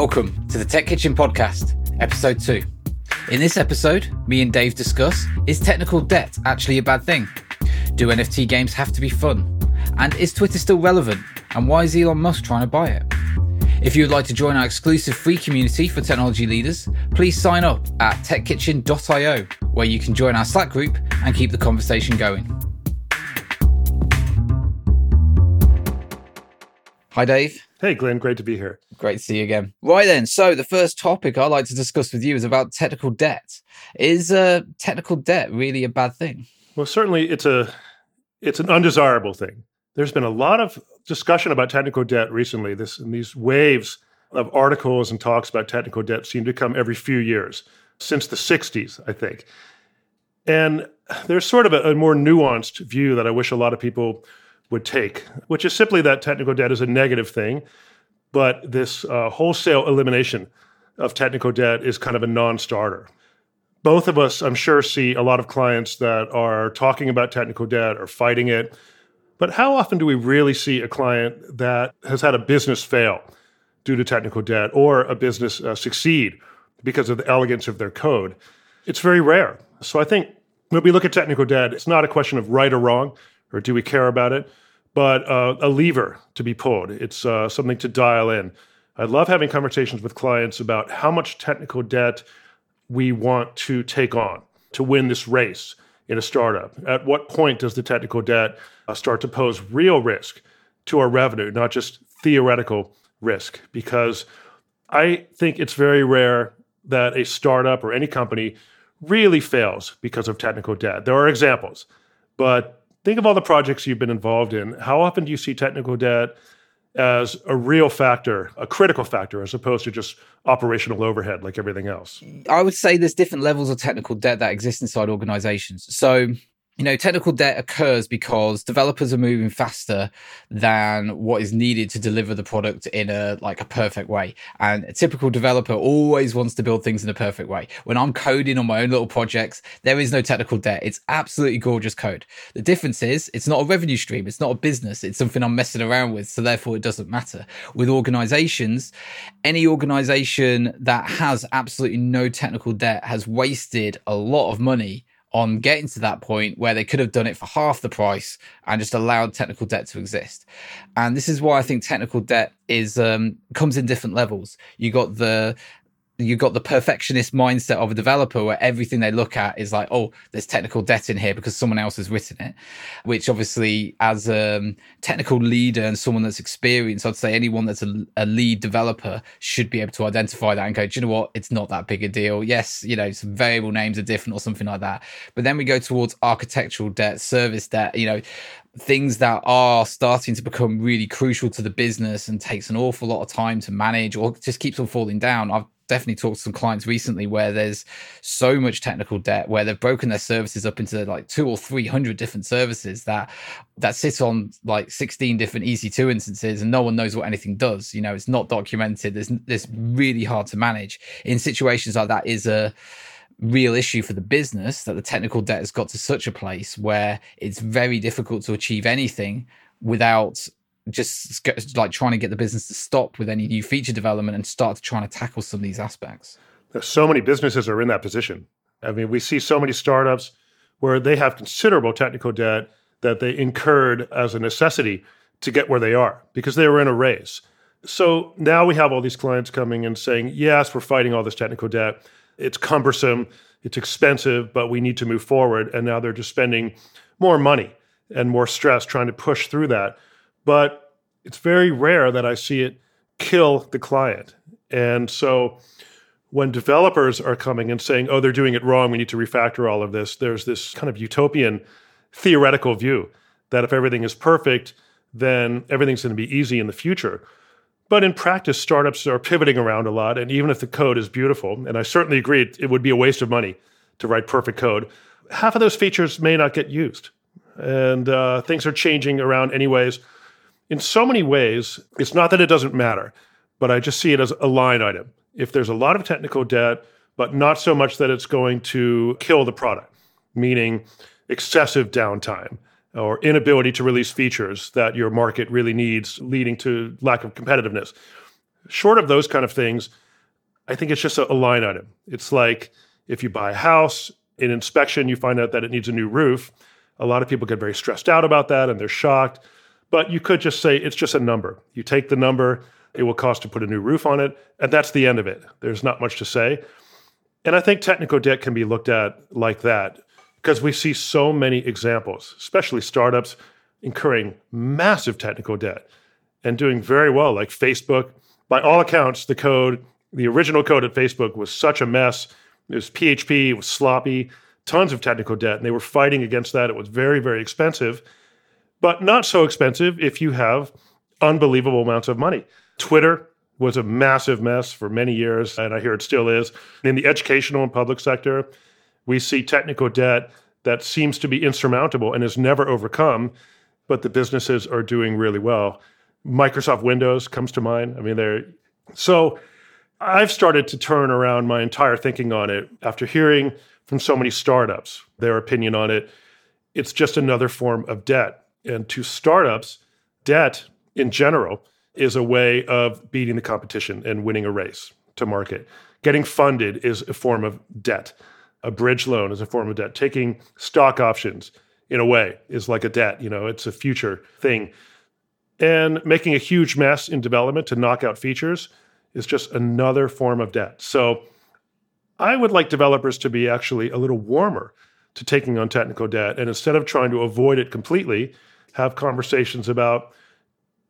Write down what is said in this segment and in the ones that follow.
Welcome to the Tech Kitchen Podcast, episode 2. In this episode, me and Dave discuss is technical debt actually a bad thing? Do NFT games have to be fun? And is Twitter still relevant? And why is Elon Musk trying to buy it? If you would like to join our exclusive free community for technology leaders, please sign up at techkitchen.io, where you can join our Slack group and keep the conversation going. Hi, Dave. Hey, Glyn, great to be here. Great to see you again. Right then, so the first topic I'd like to discuss with you is about technical debt. Is uh, technical debt really a bad thing? Well, certainly it's a it's an undesirable thing. There's been a lot of discussion about technical debt recently. This and these waves of articles and talks about technical debt seem to come every few years since the 60s, I think. And there's sort of a, a more nuanced view that I wish a lot of people would take, which is simply that technical debt is a negative thing, but this uh, wholesale elimination of technical debt is kind of a non starter. Both of us, I'm sure, see a lot of clients that are talking about technical debt or fighting it. But how often do we really see a client that has had a business fail due to technical debt or a business uh, succeed because of the elegance of their code? It's very rare. So I think when we look at technical debt, it's not a question of right or wrong or do we care about it? But uh, a lever to be pulled. It's uh, something to dial in. I love having conversations with clients about how much technical debt we want to take on to win this race in a startup. At what point does the technical debt uh, start to pose real risk to our revenue, not just theoretical risk? Because I think it's very rare that a startup or any company really fails because of technical debt. There are examples, but think of all the projects you've been involved in. How often do you see technical debt as a real factor, a critical factor, as opposed to just operational overhead like everything else? I would say there's different levels of technical debt that exist inside organizations. So you know, technical debt occurs because developers are moving faster than what is needed to deliver the product in a like a perfect way. And a typical developer always wants to build things in a perfect way. When I'm coding on my own little projects, there is no technical debt. It's absolutely gorgeous code. The difference is it's not a revenue stream. It's not a business. It's something I'm messing around with. So therefore it doesn't matter. With organizations, any organization that has absolutely no technical debt has wasted a lot of money on getting to that point where they could have done it for half the price and just allowed technical debt to exist. And this is why I think technical debt is um, comes in different levels. You got the you've got the perfectionist mindset of a developer where everything they look at is like, oh, there's technical debt in here because someone else has written it. Which obviously, as a um, technical leader and someone that's experienced, I'd say anyone that's a, a, lead developer should be able to identify that and go, you know what? It's not that big a deal. Yes, you know, some variable names are different or something like that. But then we go towards architectural debt, service debt, you know, things that are starting to become really crucial to the business and takes an awful lot of time to manage or just keeps on falling down. I've definitely talked to some clients recently where there's so much technical debt where they've broken their services up into like two or three hundred different services that that sit on like 16 different EC2 instances and no one knows what anything does. You know, it's not documented. There's it's really hard to manage. In situations like that is a real issue for the business that the technical debt has got to such a place where it's very difficult to achieve anything without just like trying to get the business to stop with any new feature development and start trying to tackle some of these aspects. So many businesses are in that position. I mean, we see so many startups where they have considerable technical debt that they incurred as a necessity to get where they are because they were in a race. So now we have all these clients coming and saying, yes, we're fighting all this technical debt. It's cumbersome, it's expensive, but we need to move forward. And now they're just spending more money and more stress trying to push through that but it's very rare that I see it kill the client. And so when developers are coming and saying, oh, they're doing it wrong, we need to refactor all of this, there's this kind of utopian theoretical view that if everything is perfect, then everything's going to be easy in the future. But in practice, startups are pivoting around a lot. And even if the code is beautiful, and I certainly agree it would be a waste of money to write perfect code, half of those features may not get used. And uh, things are changing around, anyways in so many ways, it's not that it doesn't matter, but I just see it as a line item. If there's a lot of technical debt, but not so much that it's going to kill the product, meaning excessive downtime or inability to release features that your market really needs, leading to lack of competitiveness. Short of those kind of things, I think it's just a, line item. It's like if you buy a house, in inspection, you find out that it needs a new roof. A lot of people get very stressed out about that and they're shocked. But you could just say it's just a number. You take the number, it will cost to put a new roof on it, and that's the end of it. There's not much to say. And I think technical debt can be looked at like that because we see so many examples, especially startups incurring massive technical debt and doing very well, like Facebook. By all accounts, the code, the original code at Facebook was such a mess. It was PHP, it was sloppy, tons of technical debt, and they were fighting against that. It was very, very expensive, but not so expensive if you have unbelievable amounts of money. Twitter was a massive mess for many years, and I hear it still is. In the educational and public sector, we see technical debt that seems to be insurmountable and is never overcome, but the businesses are doing really well. Microsoft Windows comes to mind. I mean, they're so I've started to turn around my entire thinking on it after hearing from so many startups their opinion on it. It's just another form of debt. And to startups, debt in general is a way of beating the competition and winning a race to market. Getting funded is a form of debt. A bridge loan is a form of debt. Taking stock options, in a way, is like a debt. You know, it's a future thing. And making a huge mess in development to knock out features is just another form of debt. So I would like developers to be actually a little warmer to taking on technical debt. And instead of trying to avoid it completely, have conversations about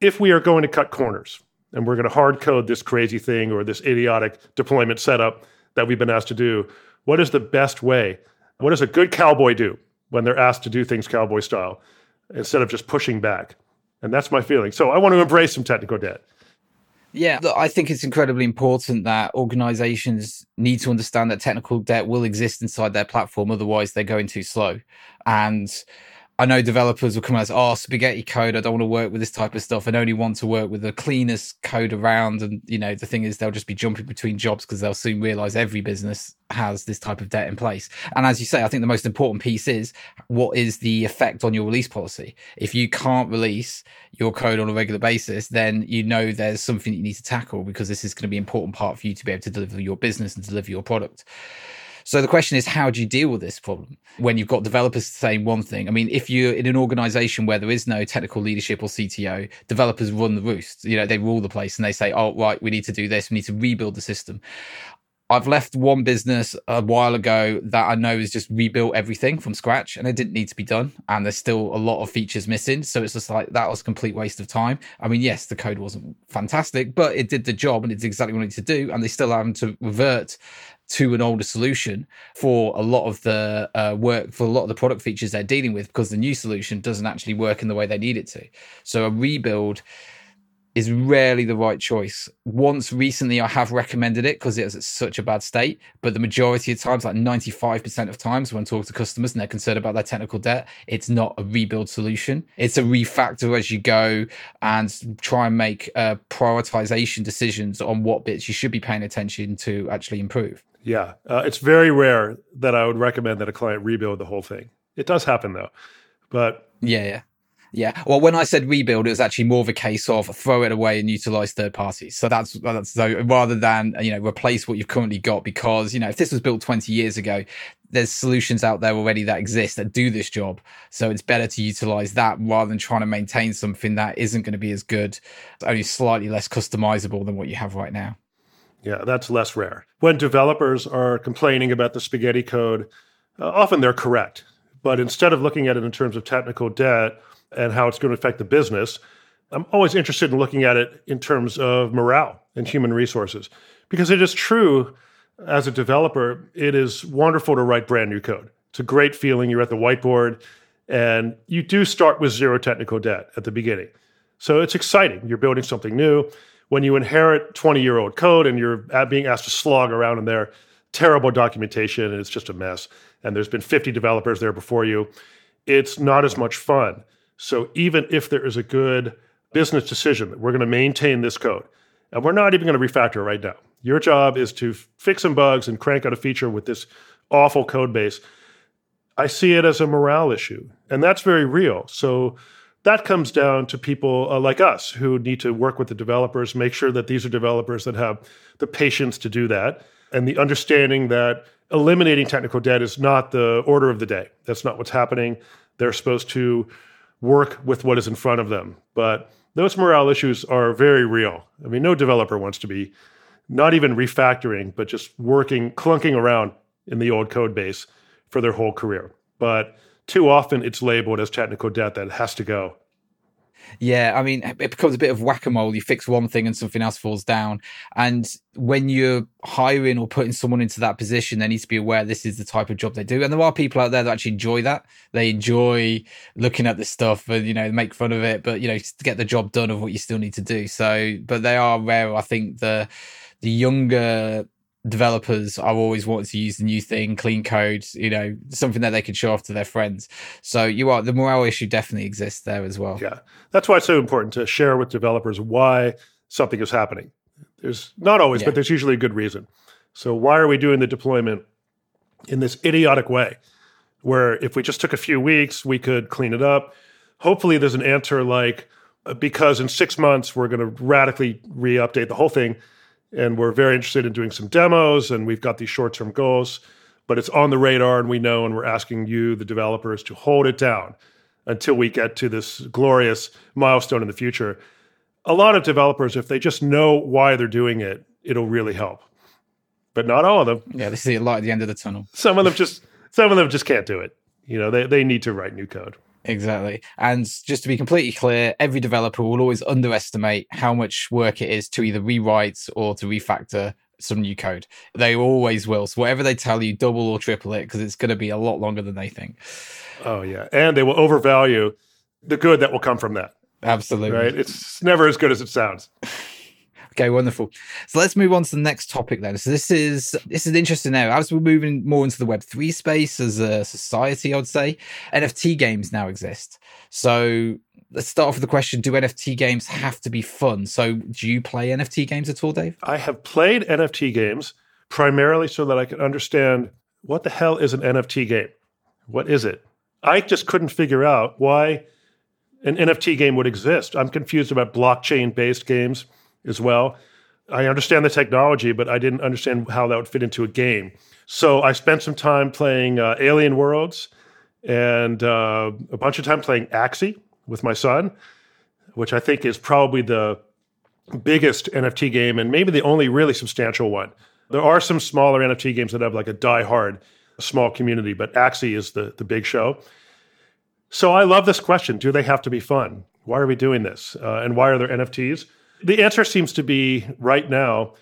if we are going to cut corners and we're going to hard code this crazy thing or this idiotic deployment setup that we've been asked to do, what is the best way? What does a good cowboy do when they're asked to do things cowboy style instead of just pushing back? And that's my feeling. So I want to embrace some technical debt. Yeah, I think it's incredibly important that organizations need to understand that technical debt will exist inside their platform. Otherwise, they're going too slow. And I know developers will come out as, oh, spaghetti code. I don't want to work with this type of stuff and only want to work with the cleanest code around. And, you know, the thing is, they'll just be jumping between jobs because they'll soon realize every business has this type of debt in place. And as you say, I think the most important piece is what is the effect on your release policy? If you can't release your code on a regular basis, then you know there's something you need to tackle because this is going to be an important part for you to be able to deliver your business and deliver your product. So the question is, how do you deal with this problem when you've got developers saying one thing? I mean, if you're in an organization where there is no technical leadership or CTO, developers run the roost. You know, they rule the place and they say, oh, right, we need to do this. We need to rebuild the system. I've left one business a while ago that I know is just rebuilt everything from scratch and it didn't need to be done. And there's still a lot of features missing. So it's just like that was complete waste of time. I mean, yes, the code wasn't fantastic, but it did the job and it's exactly what it needed to do. And they still having to revert to an older solution for a lot of the uh, work for a lot of the product features they're dealing with because the new solution doesn't actually work in the way they need it to. So a rebuild is rarely the right choice. Once recently, I have recommended it because it was at such a bad state. But the majority of times, like 95% of times, when I talk to customers and they're concerned about their technical debt, it's not a rebuild solution. It's a refactor as you go and try and make uh, prioritization decisions on what bits you should be paying attention to actually improve. Yeah, uh, it's very rare that I would recommend that a client rebuild the whole thing. It does happen though, but yeah, yeah. Yeah. Well, when I said rebuild, it was actually more of a case of throw it away and utilize third parties. So that's that's so rather than you know replace what you've currently got because you know if this was built 20 years ago, there's solutions out there already that exist that do this job. So it's better to utilize that rather than trying to maintain something that isn't going to be as good, only slightly less customizable than what you have right now. Yeah, that's less rare. When developers are complaining about the spaghetti code, uh, often they're correct. But instead of looking at it in terms of technical debt and how it's going to affect the business, I'm always interested in looking at it in terms of morale and human resources. Because it is true, as a developer, it is wonderful to write brand new code. It's a great feeling. You're at the whiteboard and you do start with zero technical debt at the beginning. So it's exciting. You're building something new when you inherit 20 year old code and you're being asked to slog around in there, terrible documentation and it's just a mess. And there's been 50 developers there before you. It's not as much fun. So even if there is a good business decision that we're going to maintain this code, and we're not even going to refactor it right now. Your job is to fix some bugs and crank out a feature with this awful code base. I see it as a morale issue, and that's very real. So that comes down to people uh, like us who need to work with the developers, make sure that these are developers that have the patience to do that, and the understanding that eliminating technical debt is not the order of the day. That's not what's happening. They're supposed to work with what is in front of them. But those morale issues are very real. I mean, no developer wants to be not even refactoring, but just working, clunking around in the old code base for their whole career. But too often it's labeled as technical debt that has to go. Yeah, I mean, it becomes a bit of whack a mole. You fix one thing and something else falls down. And when you're hiring or putting someone into that position, they need to be aware this is the type of job they do. And there are people out there that actually enjoy that. They enjoy looking at this stuff and, you know, make fun of it, but, you know, get the job done of what you still need to do. So, but they are rare. I think the, the younger developers are always wanting to use the new thing, clean code, you know, something that they can show off to their friends. So you are the morale issue definitely exists there as well. Yeah. That's why it's so important to share with developers why something is happening. There's not always, yeah. but there's usually a good reason. So why are we doing the deployment in this idiotic way? Where if we just took a few weeks, we could clean it up. Hopefully there's an answer like uh, because in 6 months we're going to radically re-update the whole thing and we're very interested in doing some demos and we've got these short-term goals but it's on the radar and we know and we're asking you the developers to hold it down until we get to this glorious milestone in the future. A lot of developers if they just know why they're doing it it'll really help. But not all of them. Yeah they see a light at the end of the tunnel. Some of them just some of them just can't do it. You know they, they need to write new code Exactly. And just to be completely clear, every developer will always underestimate how much work it is to either rewrite or to refactor some new code. They always will. So whatever they tell you, double or triple it because it's going to be a lot longer than they think. Oh yeah, and they will overvalue the good that will come from that. Absolutely. Right? It's never as good as it sounds. Okay, wonderful. So let's move on to the next topic then. So this is this is interesting now. As we're moving more into the Web three space as a society, I'd say NFT games now exist. So let's start off with the question: Do NFT games have to be fun? So do you play NFT games at all, Dave? I have played NFT games primarily so that I can understand what the hell is an NFT game. What is it? I just couldn't figure out why an NFT game would exist. I'm confused about blockchain based games as well. I understand the technology, but I didn't understand how that would fit into a game. So I spent some time playing uh, Alien Worlds and uh, a bunch of time playing Axie with my son, which I think is probably the biggest NFT game and maybe the only really substantial one. There are some smaller NFT games that have like a die-hard small community, but Axie is the, the big show. So I love this question Do they have to be fun? Why are we doing this? Uh, and why are there NFTs? The answer seems to be right now,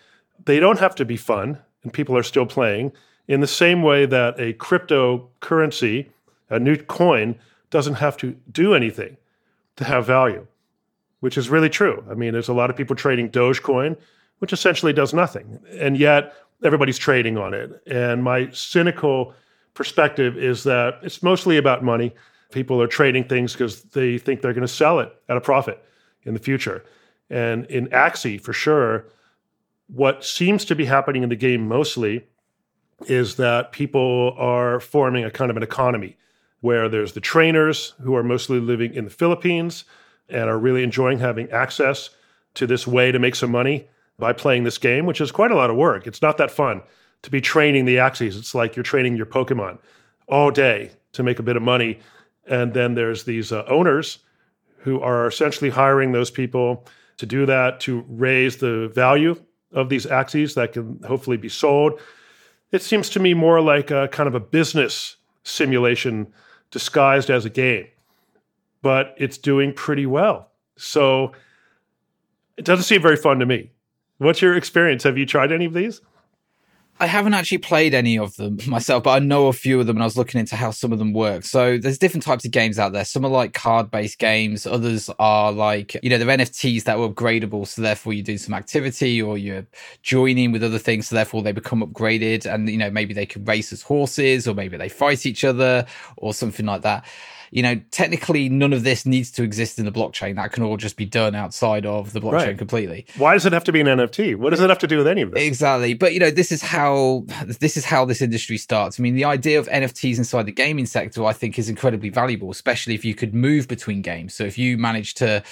they don't have to be fun, and people are still playing in the same way that a cryptocurrency, a new coin, doesn't have to do anything to have value, which is really true. I mean, there's a lot of people trading Dogecoin, which essentially does nothing. And yet everybody's trading on it. And my cynical perspective is that it's mostly about money. People are trading things because they think they're going to sell it at a profit in the future. And in Axie, for sure, what seems to be happening in the game mostly is that people are forming a kind of an economy where there's the trainers who are mostly living in the Philippines and are really enjoying having access to this way to make some money by playing this game, which is quite a lot of work. It's not that fun to be training the Axies. It's like you're training your Pokemon all day to make a bit of money. And then there's these uh, owners who are essentially hiring those people to do that to raise the value of these Axies that can hopefully be sold. It seems to me more like a kind of a business simulation disguised as a game, but it's doing pretty well. So it doesn't seem very fun to me. What's your experience? Have you tried any of these? I haven't actually played any of them myself, but I know a few of them and I was looking into how some of them work. So there's different types of games out there. Some are like card based games, others are like, you know, they're NFTs that are upgradable. So therefore you do some activity or you're joining with other things. So therefore they become upgraded and, you know, maybe they can race as horses or maybe they fight each other or something like that you know, technically none of this needs to exist in the blockchain. That can all just be done outside of the blockchain right. completely. Why does it have to be an NFT? What does it have to do with any of this? Exactly. But you know, this is how this is how this industry starts. I mean, the idea of NFTs inside the gaming sector, I think, is incredibly valuable, especially if you could move between games. So if you manage to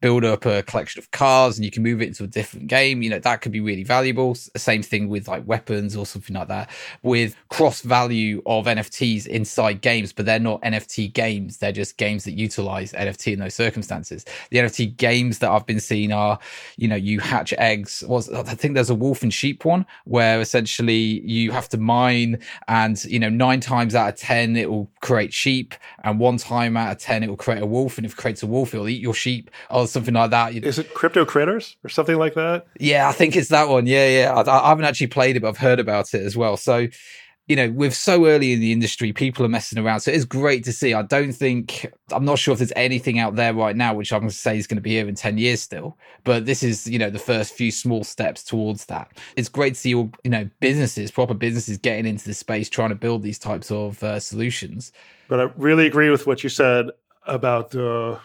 build up a collection of cars and you can move it into a different game you know that could be really valuable. Same thing with like weapons or something like that. With cross value of nfts inside games but they're not nft games they're just games that utilize nft in those circumstances. The nft games that i've been seeing are you know you hatch eggs. Was i think there's a wolf and sheep one where essentially you have to mine and you know nine times out of ten it will create sheep and one time out of ten it will create a wolf. And if it creates a wolf it'll eat your sheep something like that. Is it Crypto Critters or something like that? Yeah, I think it's that one. Yeah, yeah. I, I haven't actually played it, but I've heard about it as well. So, you know, we're so early in the industry, people are messing around. So it's great to see. I don't think, I'm not sure if there's anything out there right now, which I'm going to say is going to be here in 10 years still. But this is, you know, the first few small steps towards that. It's great to see all, you know, businesses, proper businesses getting into the space, trying to build these types of uh, solutions. But I really agree with what you said about the.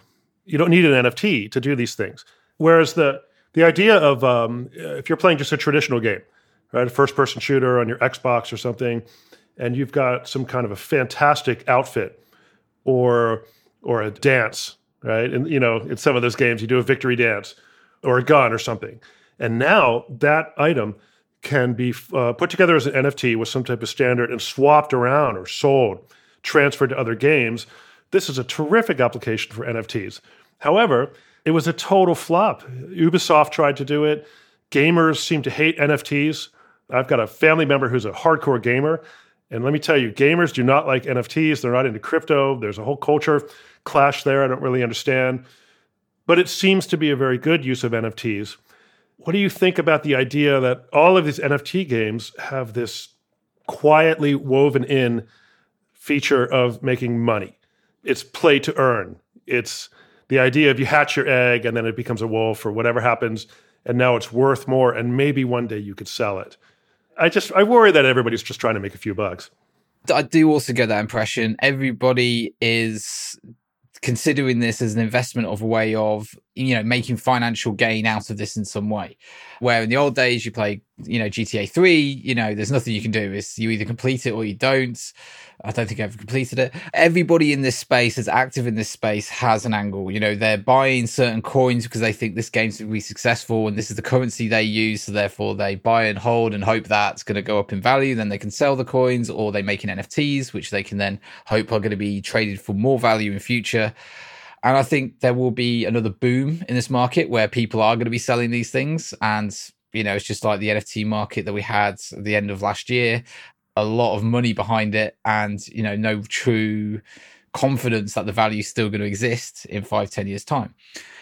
You don't need an NFT to do these things. Whereas the the idea of um, if you're playing just a traditional game, right, a first person shooter on your Xbox or something, and you've got some kind of a fantastic outfit or or a dance, right? And you know, in some of those games, you do a victory dance or a gun or something, and now that item can be uh, put together as an NFT with some type of standard and swapped around or sold, transferred to other games. This is a terrific application for NFTs. However, it was a total flop. Ubisoft tried to do it. Gamers seem to hate NFTs. I've got a family member who's a hardcore gamer. And let me tell you, gamers do not like NFTs. They're not into crypto. There's a whole culture clash there. I don't really understand. But it seems to be a very good use of NFTs. What do you think about the idea that all of these NFT games have this quietly woven in feature of making money? It's play to earn. It's the idea of you hatch your egg and then it becomes a wolf or whatever happens, and now it's worth more, and maybe one day you could sell it. I just I worry that everybody's just trying to make a few bucks. I do also get that impression. Everybody is considering this as an investment of a way of you know making financial gain out of this in some way where in the old days you play you know gta 3 you know there's nothing you can do. It's you either complete it or you don't. I don't think I've completed it. Everybody in this space that's active in this space has an angle. You know they're buying certain coins because they think this game's going to be successful and this is the currency they use. So therefore they buy and hold and hope that's going to go up in value. Then they can sell the coins or they make an nfts which they can then hope are going to be traded for more value in future. And I think there will be another boom in this market where people are going to be selling these things. And, you know, it's just like the NFT market that we had at the end of last year, a lot of money behind it and, you know, no true confidence that the value is still going to exist in five, ten years' time.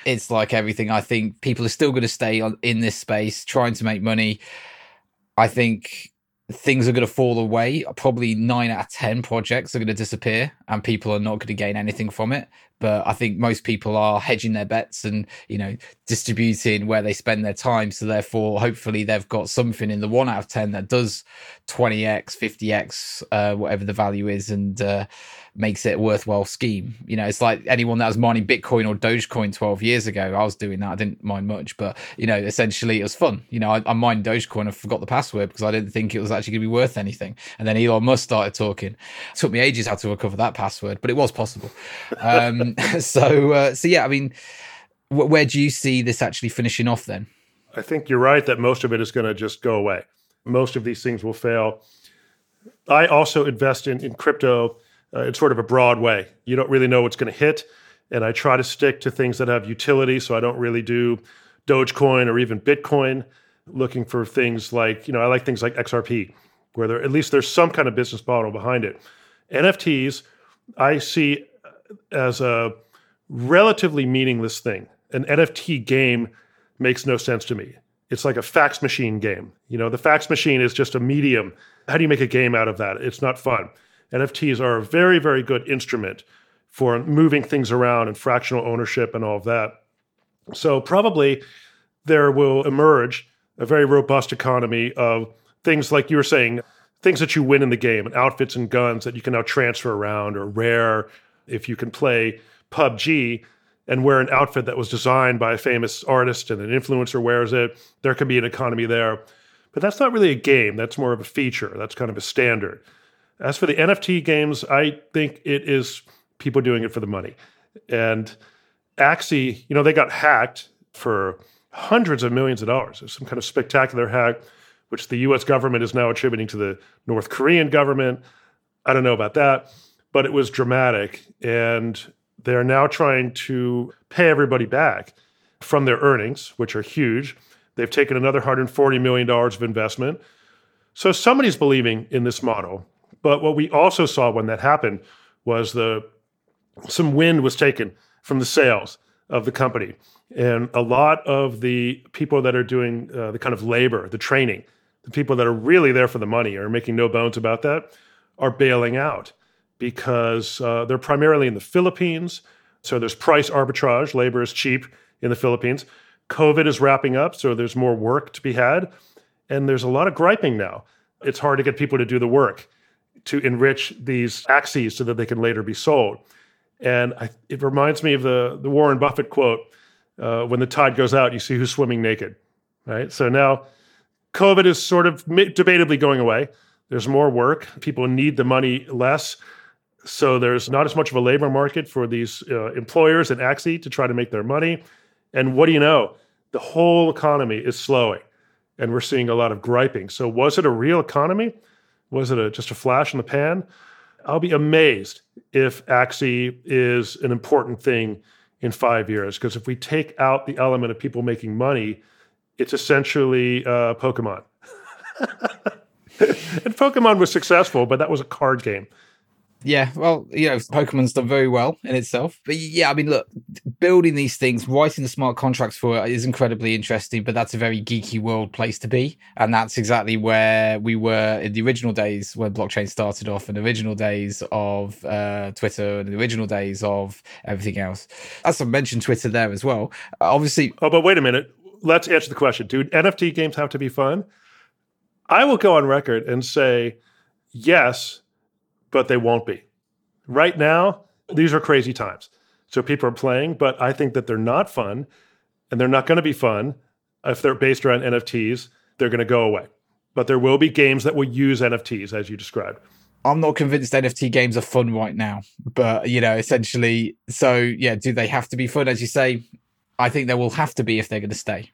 It's like everything. I think people are still going to stay on, in this space trying to make money. I think things are going to fall away. Probably nine out of 10 projects are going to disappear and people are not going to gain anything from it but I think most people are hedging their bets and you know distributing where they spend their time. So therefore, hopefully, they've got something in the one out of ten that does twenty x, fifty x, uh, whatever the value is, and uh, makes it a worthwhile scheme. You know, it's like anyone that was mining Bitcoin or Dogecoin twelve years ago. I was doing that. I didn't mind much, but you know, essentially, it was fun. You know, I, I mined Dogecoin. I forgot the password because I didn't think it was actually going to be worth anything. And then Elon Musk started talking. It took me ages how to recover that password, but it was possible. Um, so uh, so yeah, I mean, wh- where do you see this actually finishing off then? I think you're right that most of it is going to just go away. Most of these things will fail. I also invest in in crypto uh, in sort of a broad way. You don't really know what's going to hit, and I try to stick to things that have utility. So I don't really do Dogecoin or even Bitcoin. Looking for things like you know I like things like XRP, where there at least there's some kind of business model behind it. NFTs, I see as a relatively meaningless thing. An NFT game makes no sense to me. It's like a fax machine game. You know, the fax machine is just a medium. How do you make a game out of that? It's not fun. NFTs are a very, very good instrument for moving things around and fractional ownership and all of that. So, probably there will emerge a very robust economy of things like you were saying, things that you win in the game, and outfits and guns that you can now transfer around or rare If you can play PUBG and wear an outfit that was designed by a famous artist and an influencer wears it, there can be an economy there. But that's not really a game. That's more of a feature. That's kind of a standard. As for the NFT games, I think it is people doing it for the money. And Axie, you know, they got hacked for hundreds of millions of dollars. There's some kind of spectacular hack, which the US government is now attributing to the North Korean government. I don't know about that, but it was dramatic. And they're now trying to pay everybody back from their earnings, which are huge. They've taken another $140 million of investment. So somebody's believing in this model. But what we also saw when that happened was the some wind was taken from the sales of the company. And a lot of the people that are doing uh, the kind of labor, the training, the people that are really there for the money are making no bones about that, are bailing out because uh, they're primarily in the Philippines. So there's price arbitrage. Labor is cheap in the Philippines. COVID is wrapping up, so there's more work to be had. And there's a lot of griping now. It's hard to get people to do the work to enrich these Axies so that they can later be sold. And I, it reminds me of the, the Warren Buffett quote uh, when the tide goes out, you see who's swimming naked, right? So now COVID is sort of debatably going away. There's more work. People need the money less. So there's not as much of a labor market for these uh, employers and Axie to try to make their money. And what do you know? The whole economy is slowing, and we're seeing a lot of griping. So was it a real economy? Was it a, just a flash in the pan? I'll be amazed if Axie is an important thing in five years. Because if we take out the element of people making money, it's essentially uh, Pokemon. and Pokemon was successful, but that was a card game. Yeah, well, you know, Pokemon's done very well in itself. But yeah, I mean, look, building these things, writing the smart contracts for it is incredibly interesting, but that's a very geeky world place to be. And that's exactly where we were in the original days when blockchain started off, and the original days of uh, Twitter and the original days of everything else. As I mentioned, Twitter there as well. Obviously. Oh, but wait a minute. Let's answer the question. Do NFT games have to be fun? I will go on record and say yes but they won't be. Right now, these are crazy times. So people are playing, but I think that they're not fun and they're not going to be fun if they're based around NFTs. They're going to go away. But there will be games that will use NFTs, as you described. I'm not convinced NFT games are fun right now, but you know, essentially, so yeah, do they have to be fun? As you say, I think they will have to be if they're going to stay.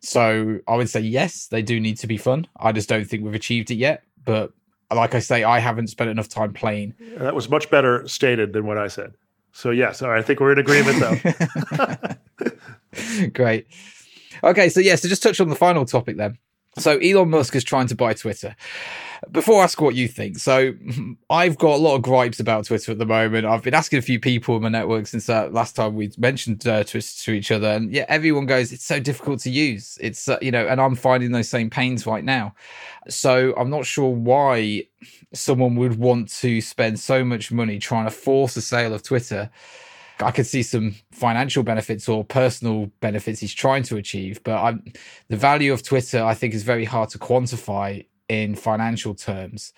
So I would say yes, they do need to be fun. I just don't think we've achieved it yet, but like I say, I haven't spent enough time playing. That was much better stated than what I said. So yes, I think we're in agreement though. Great. Okay, so yeah, so just touch on the final topic then. So Elon Musk is trying to buy Twitter. Before I ask what you think, so I've got a lot of gripes about Twitter at the moment. I've been asking a few people in my network since uh, last time we mentioned uh, Twitter to each other, and yeah, everyone goes, "It's so difficult to use." It's uh, you know, and I'm finding those same pains right now. So I'm not sure why someone would want to spend so much money trying to force a sale of Twitter. I could see some financial benefits or personal benefits he's trying to achieve, but I'm, the value of Twitter, I think, is very hard to quantify in financial terms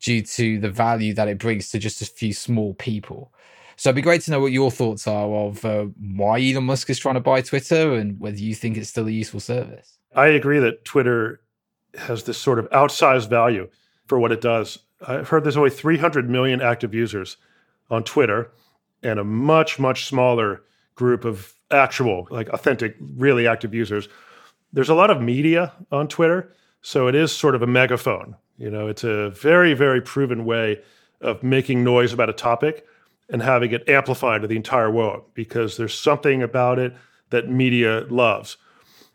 due to the value that it brings to just a few small people. So it'd be great to know what your thoughts are of uh, why Elon Musk is trying to buy Twitter and whether you think it's still a useful service. I agree that Twitter has this sort of outsized value for what it does. I've heard there's only 300 million active users on Twitter and a much, much smaller group of actual, like authentic, really active users. There's a lot of media on Twitter. So it is sort of a megaphone. You know, it's a very, very proven way of making noise about a topic and having it amplified to the entire world because there's something about it that media loves.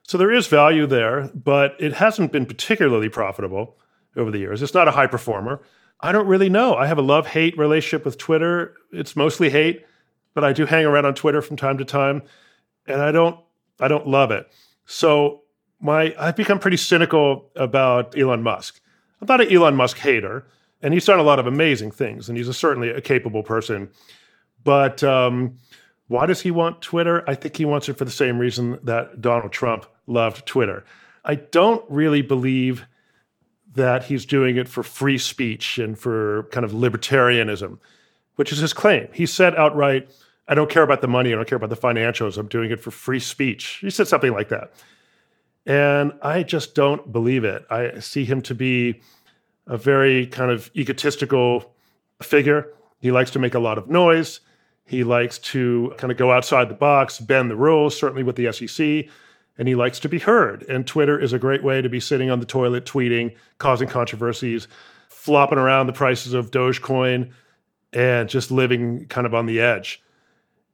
So there is value there, but it hasn't been particularly profitable over the years. It's not a high performer. I don't really know. I have a love hate relationship with Twitter. It's mostly hate, but I do hang around on Twitter from time to time, and I don't I don't love it. So my I've become pretty cynical about Elon Musk. I'm not an Elon Musk hater, and he's done a lot of amazing things, and he's a, certainly a capable person. But um, why does he want Twitter? I think he wants it for the same reason that Donald Trump loved Twitter. I don't really believe that he's doing it for free speech and for kind of libertarianism. which is his claim. He said outright, I don't care about the money, I don't care about the financials, I'm doing it for free speech. He said something like that. And I just don't believe it. I see him to be a very kind of egotistical figure. He likes to make a lot of noise. He likes to kind of go outside the box, bend the rules, certainly with the SEC, and he likes to be heard. And Twitter is a great way to be sitting on the toilet tweeting, causing controversies, flopping around the prices of Dogecoin, and just living kind of on the edge.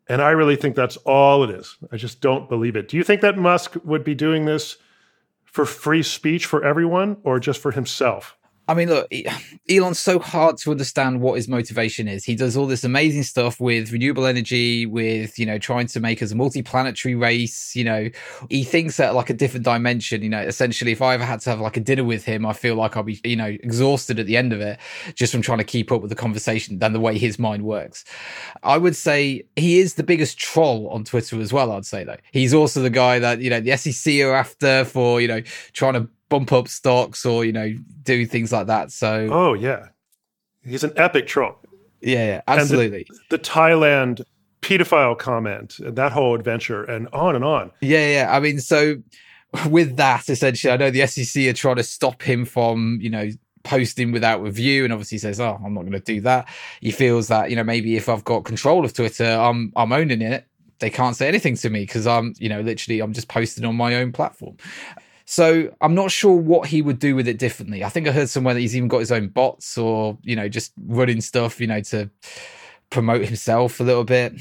And I really think that's all it is. I just don't believe it. Do you think that Musk would be doing this for free speech for everyone or just for himself? I mean, look, Elon's so hard to understand what his motivation is. He does all this amazing stuff with renewable energy, with, you know, trying to make us a multi planetary race. You know, he thinks that like a different dimension. You know, essentially, if I ever had to have like a dinner with him, I feel like I'll be, you know, exhausted at the end of it just from trying to keep up with the conversation than the way his mind works. I would say he is the biggest troll on Twitter as well. I'd say, though. He's also the guy that, you know, the SEC are after for, you know, trying to bump up stocks or you know do things like that. So oh yeah, he's an epic troll. Yeah, yeah absolutely. The, the, Thailand pedophile comment and that whole adventure and on and on. Yeah, yeah. I mean, so with that, essentially, I know the SEC are trying to stop him from you know posting without review and obviously says oh i'm not going to do that he feels that you know maybe if i've got control of twitter i'm i'm owning it they can't say anything to me because i'm you know literally i'm just posting on my own platform so I'm not sure what he would do with it differently. I think I heard somewhere that he's even got his own bots or, you know, just running stuff, you know, to promote himself a little bit.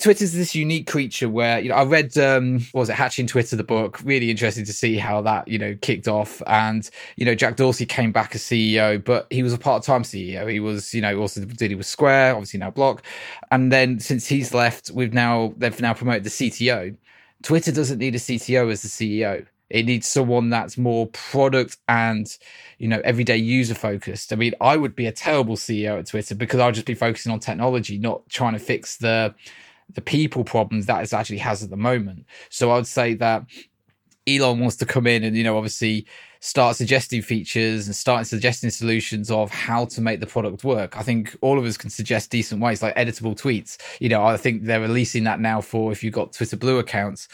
Twitter's this unique creature where, you know, I read, um, was it, Hatching Twitter, the book, really interested to see how that, you know, kicked off. And, you know, Jack Dorsey came back as CEO, but he was a part time CEO. He was, you know, also dealing with Square, obviously now Block. And then since he's left, we've now, they've now promoted the CTO. Twitter doesn't need a CTO as the CEO. It needs someone that's more product and, you know, everyday user focused. I mean, I would be a terrible CEO at Twitter because I'll just be focusing on technology, not trying to fix the the people problems that it actually has at the moment. So I would say that Elon wants to come in and, you know, obviously start suggesting features and start suggesting solutions of how to make the product work. I think all of us can suggest decent ways, like editable tweets. You know, I think they're releasing that now for if you've got Twitter Blue accounts.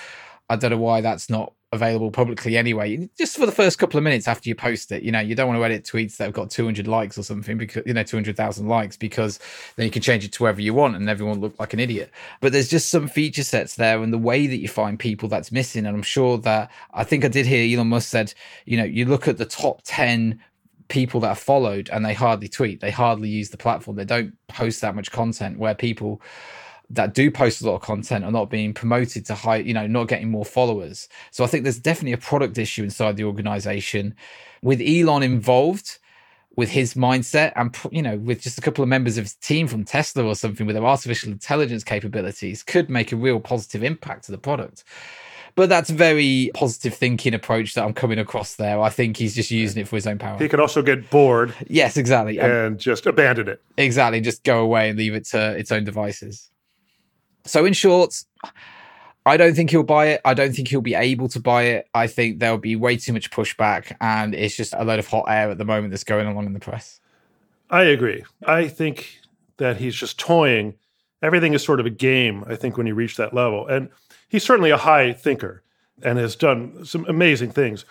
I don't know why that's not available publicly anyway. Just for the first couple of minutes after you post it, you know, you don't want to edit tweets that have got 200 likes or something because, you know, 200,000 likes because then you can change it to wherever you want and everyone look like an idiot. But there's just some feature sets there and the way that you find people that's missing. And I'm sure that I think I did hear Elon Musk said, you know, you look at the top 10 people that are followed and they hardly tweet, they hardly use the platform, they don't post that much content where people that do post a lot of content are not being promoted to high, you know, not getting more followers. So I think there's definitely a product issue inside the organization with Elon involved with his mindset and you know with just a couple of members of his team from Tesla or something with their artificial intelligence capabilities could make a real positive impact to the product. But that's very positive thinking approach that I'm coming across there. I think he's just using it for his own power. He could also get bored. Yes, exactly. And um, just abandon it. Exactly. Just go away and leave it to its own devices. So, in short, I don't think he'll buy it. I don't think he'll be able to buy it. I think there'll be way too much pushback, and it's just a load of hot air at the moment that's going along in the press. I agree. I think that he's just toying. Everything is sort of a game, I think, when you reach that level. And he's certainly a high thinker and has done some amazing things.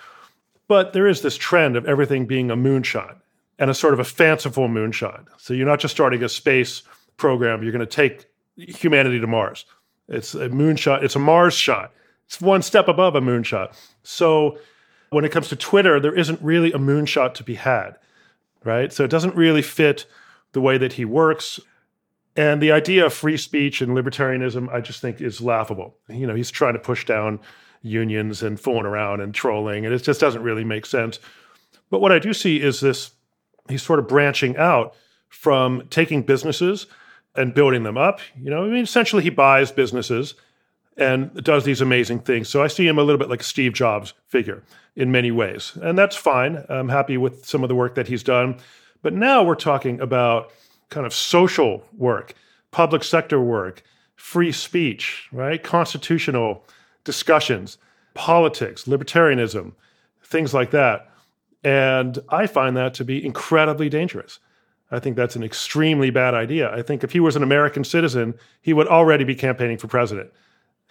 But there is this trend of everything being a moonshot and a sort of a fanciful moonshot. So you're not just starting a space program, you're going to take humanity to Mars. It's a moonshot. It's a Mars shot. It's one step above a moonshot. So when it comes to Twitter, there isn't really a moonshot to be had, right? So it doesn't really fit the way that he works. And the idea of free speech and libertarianism, I just think is laughable. You know, he's trying to push down unions and fooling around and trolling, and it just doesn't really make sense. But what I do see is this he's sort of branching out from taking businesses and building them up. You know, I mean, essentially, he buys businesses and does these amazing things. So I see him a little bit like a Steve Jobs figure in many ways, and that's fine. I'm happy with some of the work that he's done. But now we're talking about kind of social work, public sector work, free speech, right? Constitutional discussions, politics, libertarianism, things like that. And I find that to be incredibly dangerous. I think that's an extremely bad idea. I think if he was an American citizen, he would already be campaigning for president.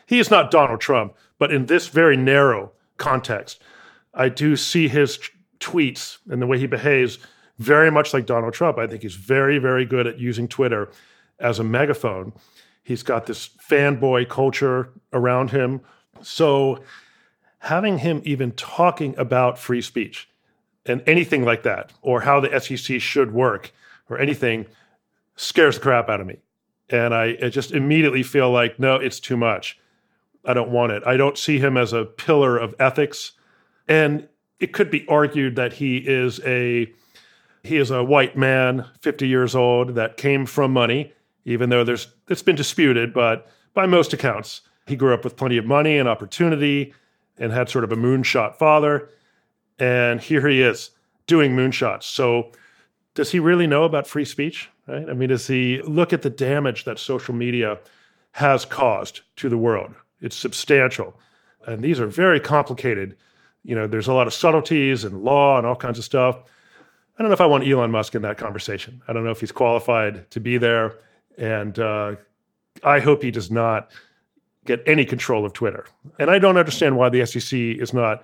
He is not Donald Trump, but in this very narrow context, I do see his t- tweets and the way he behaves very much like Donald Trump. I think he's very, very good at using Twitter as a megaphone. He's got this fanboy culture around him. So having him even talking about free speech and anything like that, or how the SEC should work, or anything, scares the crap out of me. And I, I just immediately feel like, no, it's too much. I don't want it. I don't see him as a pillar of ethics. And it could be argued that he is a he is a white man, 50 years old, that came from money, even though there's it's been disputed, but by most accounts, he grew up with plenty of money and opportunity and had sort of a moonshot father. And here he is doing moonshots. So does he really know about free speech? Right? I mean, does he look at the damage that social media has caused to the world? It's substantial. And these are very complicated. You know, there's a lot of subtleties and law and all kinds of stuff. I don't know if I want Elon Musk in that conversation. I don't know if he's qualified to be there. And uh, I hope he does not get any control of Twitter. And I don't understand why the SEC is not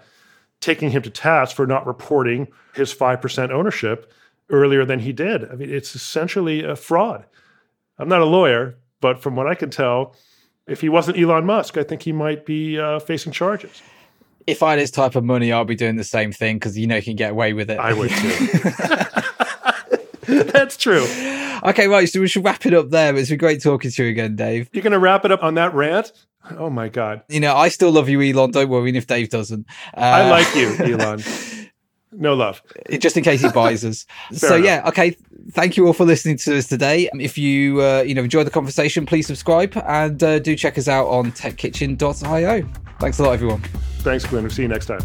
taking him to task for not reporting his 5% ownership earlier than he did. I mean, it's essentially a fraud. I'm not a lawyer, but from what I can tell, if he wasn't Elon Musk, I think he might be uh, facing charges. If I had his type of money, I'll be doing the same thing because you know you can get away with it. I would too. That's true. Okay, right. So we should wrap it up there. It's been great talking to you again, Dave. You're going to wrap it up on that rant? Oh my God. You know, I still love you, Elon. Don't worry if Dave doesn't. Uh, I like you, Elon. No love. Just in case he buys us. so enough. yeah, okay. Thank you all for listening to us today. If you uh, you know enjoyed the conversation, please subscribe and uh, do check us out on techkitchen.io. Thanks a lot, everyone. Thanks, Glyn. We'll see you next time.